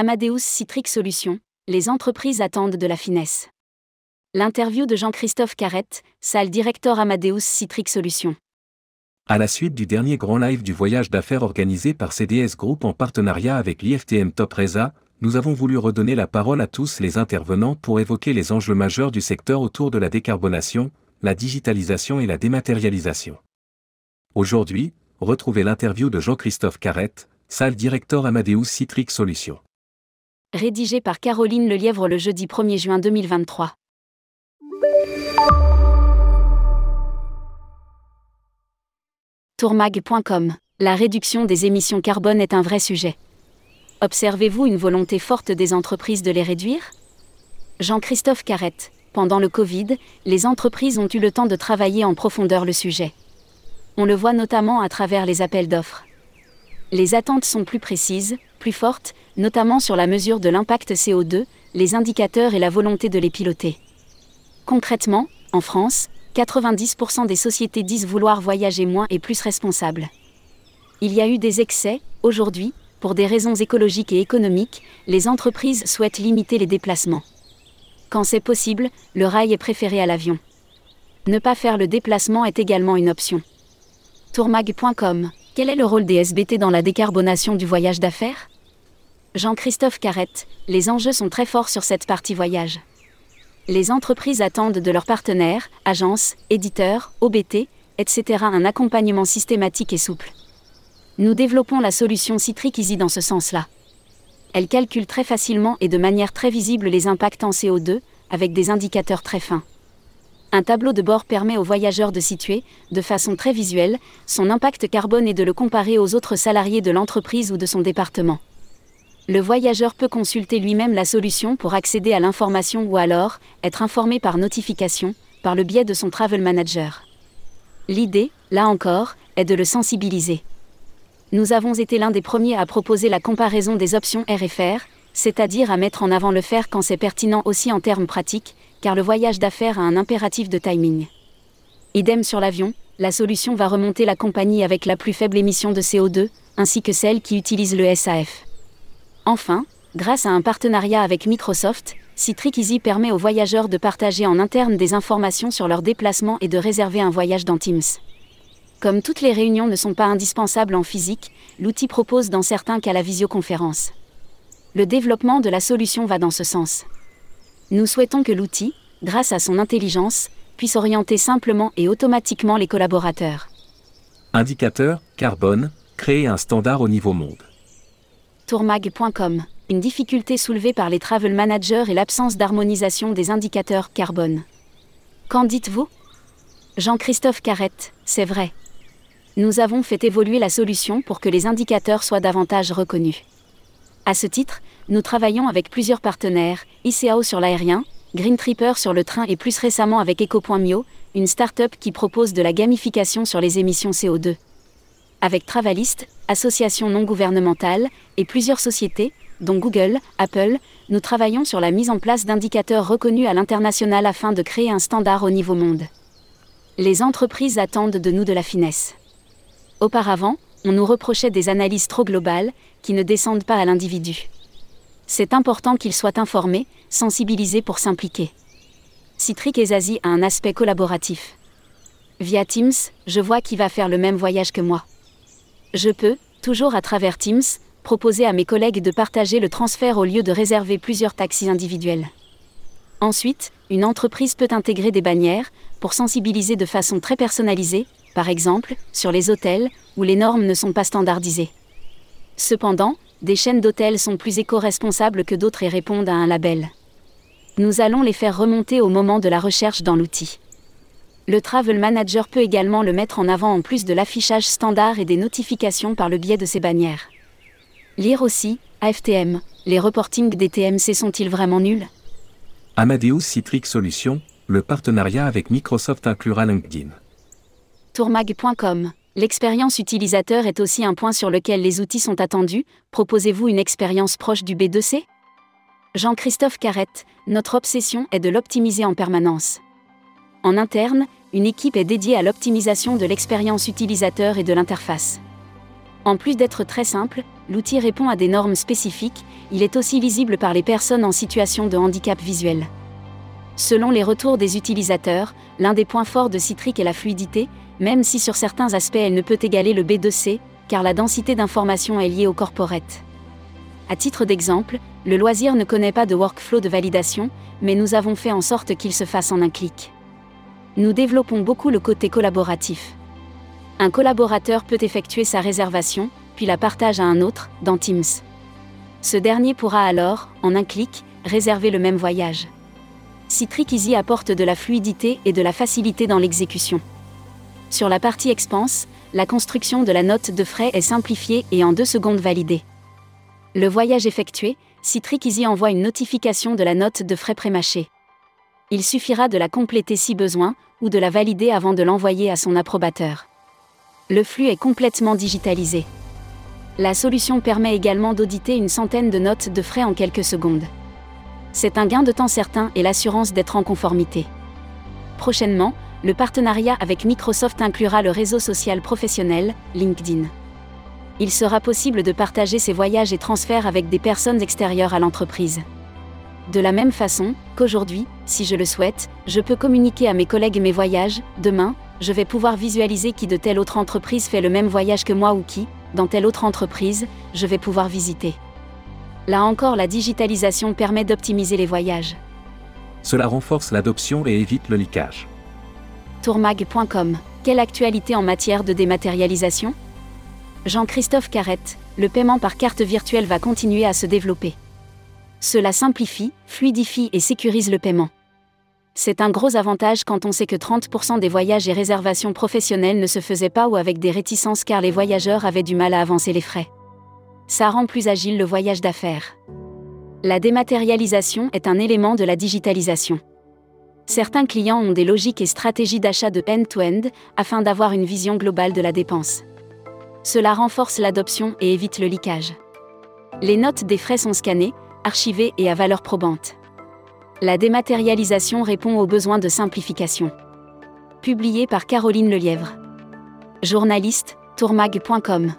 Amadeus Citrix Solutions, les entreprises attendent de la finesse. L'interview de Jean-Christophe Carrette, salle directeur Amadeus Citrix Solutions. À la suite du dernier grand live du voyage d'affaires organisé par CDS Group en partenariat avec l'IFTM Top Reza, nous avons voulu redonner la parole à tous les intervenants pour évoquer les enjeux majeurs du secteur autour de la décarbonation, la digitalisation et la dématérialisation. Aujourd'hui, retrouvez l'interview de Jean-Christophe Carrette, salle directeur Amadeus Citrix Solutions. Rédigé par Caroline Lelièvre le jeudi 1er juin 2023. Tourmag.com La réduction des émissions carbone est un vrai sujet. Observez-vous une volonté forte des entreprises de les réduire? Jean-Christophe Carrette. Pendant le Covid, les entreprises ont eu le temps de travailler en profondeur le sujet. On le voit notamment à travers les appels d'offres. Les attentes sont plus précises, plus fortes, notamment sur la mesure de l'impact CO2, les indicateurs et la volonté de les piloter. Concrètement, en France, 90% des sociétés disent vouloir voyager moins et plus responsables. Il y a eu des excès, aujourd'hui, pour des raisons écologiques et économiques, les entreprises souhaitent limiter les déplacements. Quand c'est possible, le rail est préféré à l'avion. Ne pas faire le déplacement est également une option. Tourmag.com Quel est le rôle des SBT dans la décarbonation du voyage d'affaires? Jean-Christophe Carrette, les enjeux sont très forts sur cette partie voyage. Les entreprises attendent de leurs partenaires, agences, éditeurs, OBT, etc. un accompagnement systématique et souple. Nous développons la solution Citric Easy dans ce sens-là. Elle calcule très facilement et de manière très visible les impacts en CO2, avec des indicateurs très fins. Un tableau de bord permet aux voyageurs de situer, de façon très visuelle, son impact carbone et de le comparer aux autres salariés de l'entreprise ou de son département. Le voyageur peut consulter lui-même la solution pour accéder à l'information ou alors être informé par notification, par le biais de son travel manager. L'idée, là encore, est de le sensibiliser nous avons été l'un des premiers à proposer la comparaison des options RFR, c'est-à-dire à mettre en avant le faire quand c'est pertinent aussi en termes pratiques, car le voyage d'affaires a un impératif de timing. Idem sur l'avion, la solution va remonter la compagnie avec la plus faible émission de CO2, ainsi que celle qui utilise le SAF. Enfin, grâce à un partenariat avec Microsoft, Citric Easy permet aux voyageurs de partager en interne des informations sur leurs déplacements et de réserver un voyage dans Teams. Comme toutes les réunions ne sont pas indispensables en physique, l'outil propose dans certains cas la visioconférence. Le développement de la solution va dans ce sens. Nous souhaitons que l'outil, grâce à son intelligence, puisse orienter simplement et automatiquement les collaborateurs. Indicateur, carbone, créer un standard au niveau monde. Tourmag.com Une difficulté soulevée par les travel managers est l'absence d'harmonisation des indicateurs carbone. Qu'en dites-vous? Jean-Christophe Carrette, c'est vrai nous avons fait évoluer la solution pour que les indicateurs soient davantage reconnus. À ce titre, nous travaillons avec plusieurs partenaires, ICAO sur l'aérien, Green Tripper sur le train et plus récemment avec Eco.mio, une start-up qui propose de la gamification sur les émissions CO2. Avec Travalist, association non gouvernementale, et plusieurs sociétés, dont Google, Apple, nous travaillons sur la mise en place d'indicateurs reconnus à l'international afin de créer un standard au niveau monde. Les entreprises attendent de nous de la finesse. Auparavant, on nous reprochait des analyses trop globales, qui ne descendent pas à l'individu. C'est important qu'il soit informé, sensibilisé pour s'impliquer. Citric et Zazie a un aspect collaboratif. Via Teams, je vois qui va faire le même voyage que moi. Je peux, toujours à travers Teams, proposer à mes collègues de partager le transfert au lieu de réserver plusieurs taxis individuels. Ensuite, une entreprise peut intégrer des bannières, pour sensibiliser de façon très personnalisée, par exemple, sur les hôtels, où les normes ne sont pas standardisées. Cependant, des chaînes d'hôtels sont plus éco-responsables que d'autres et répondent à un label. Nous allons les faire remonter au moment de la recherche dans l'outil. Le Travel Manager peut également le mettre en avant en plus de l'affichage standard et des notifications par le biais de ses bannières. Lire aussi, AFTM, les reportings des TMC sont-ils vraiment nuls? Amadeus Citrix Solutions, le partenariat avec Microsoft inclura LinkedIn tourmag.com. L'expérience utilisateur est aussi un point sur lequel les outils sont attendus. Proposez-vous une expérience proche du B2C Jean-Christophe Carrette, notre obsession est de l'optimiser en permanence. En interne, une équipe est dédiée à l'optimisation de l'expérience utilisateur et de l'interface. En plus d'être très simple, l'outil répond à des normes spécifiques, il est aussi lisible par les personnes en situation de handicap visuel. Selon les retours des utilisateurs, l'un des points forts de Citric est la fluidité, même si sur certains aspects elle ne peut égaler le B2C, car la densité d'informations est liée au corporate. À titre d'exemple, le loisir ne connaît pas de workflow de validation, mais nous avons fait en sorte qu'il se fasse en un clic. Nous développons beaucoup le côté collaboratif. Un collaborateur peut effectuer sa réservation, puis la partage à un autre, dans Teams. Ce dernier pourra alors, en un clic, réserver le même voyage. Citric Easy apporte de la fluidité et de la facilité dans l'exécution. Sur la partie expense, la construction de la note de frais est simplifiée et en deux secondes validée. Le voyage effectué, Citric Easy envoie une notification de la note de frais prémâchée. Il suffira de la compléter si besoin, ou de la valider avant de l'envoyer à son approbateur. Le flux est complètement digitalisé. La solution permet également d'auditer une centaine de notes de frais en quelques secondes. C'est un gain de temps certain et l'assurance d'être en conformité. Prochainement, le partenariat avec Microsoft inclura le réseau social professionnel, LinkedIn. Il sera possible de partager ses voyages et transferts avec des personnes extérieures à l'entreprise. De la même façon qu'aujourd'hui, si je le souhaite, je peux communiquer à mes collègues mes voyages, demain, je vais pouvoir visualiser qui de telle autre entreprise fait le même voyage que moi ou qui, dans telle autre entreprise, je vais pouvoir visiter. Là encore, la digitalisation permet d'optimiser les voyages. Cela renforce l'adoption et évite le leakage tourmag.com. Quelle actualité en matière de dématérialisation? Jean-Christophe Carrette, le paiement par carte virtuelle va continuer à se développer. Cela simplifie, fluidifie et sécurise le paiement. C'est un gros avantage quand on sait que 30% des voyages et réservations professionnelles ne se faisaient pas ou avec des réticences car les voyageurs avaient du mal à avancer les frais. Ça rend plus agile le voyage d'affaires. La dématérialisation est un élément de la digitalisation. Certains clients ont des logiques et stratégies d'achat de end-to-end afin d'avoir une vision globale de la dépense. Cela renforce l'adoption et évite le leakage. Les notes des frais sont scannées, archivées et à valeur probante. La dématérialisation répond aux besoins de simplification. Publié par Caroline Lelièvre. Journaliste, tourmag.com.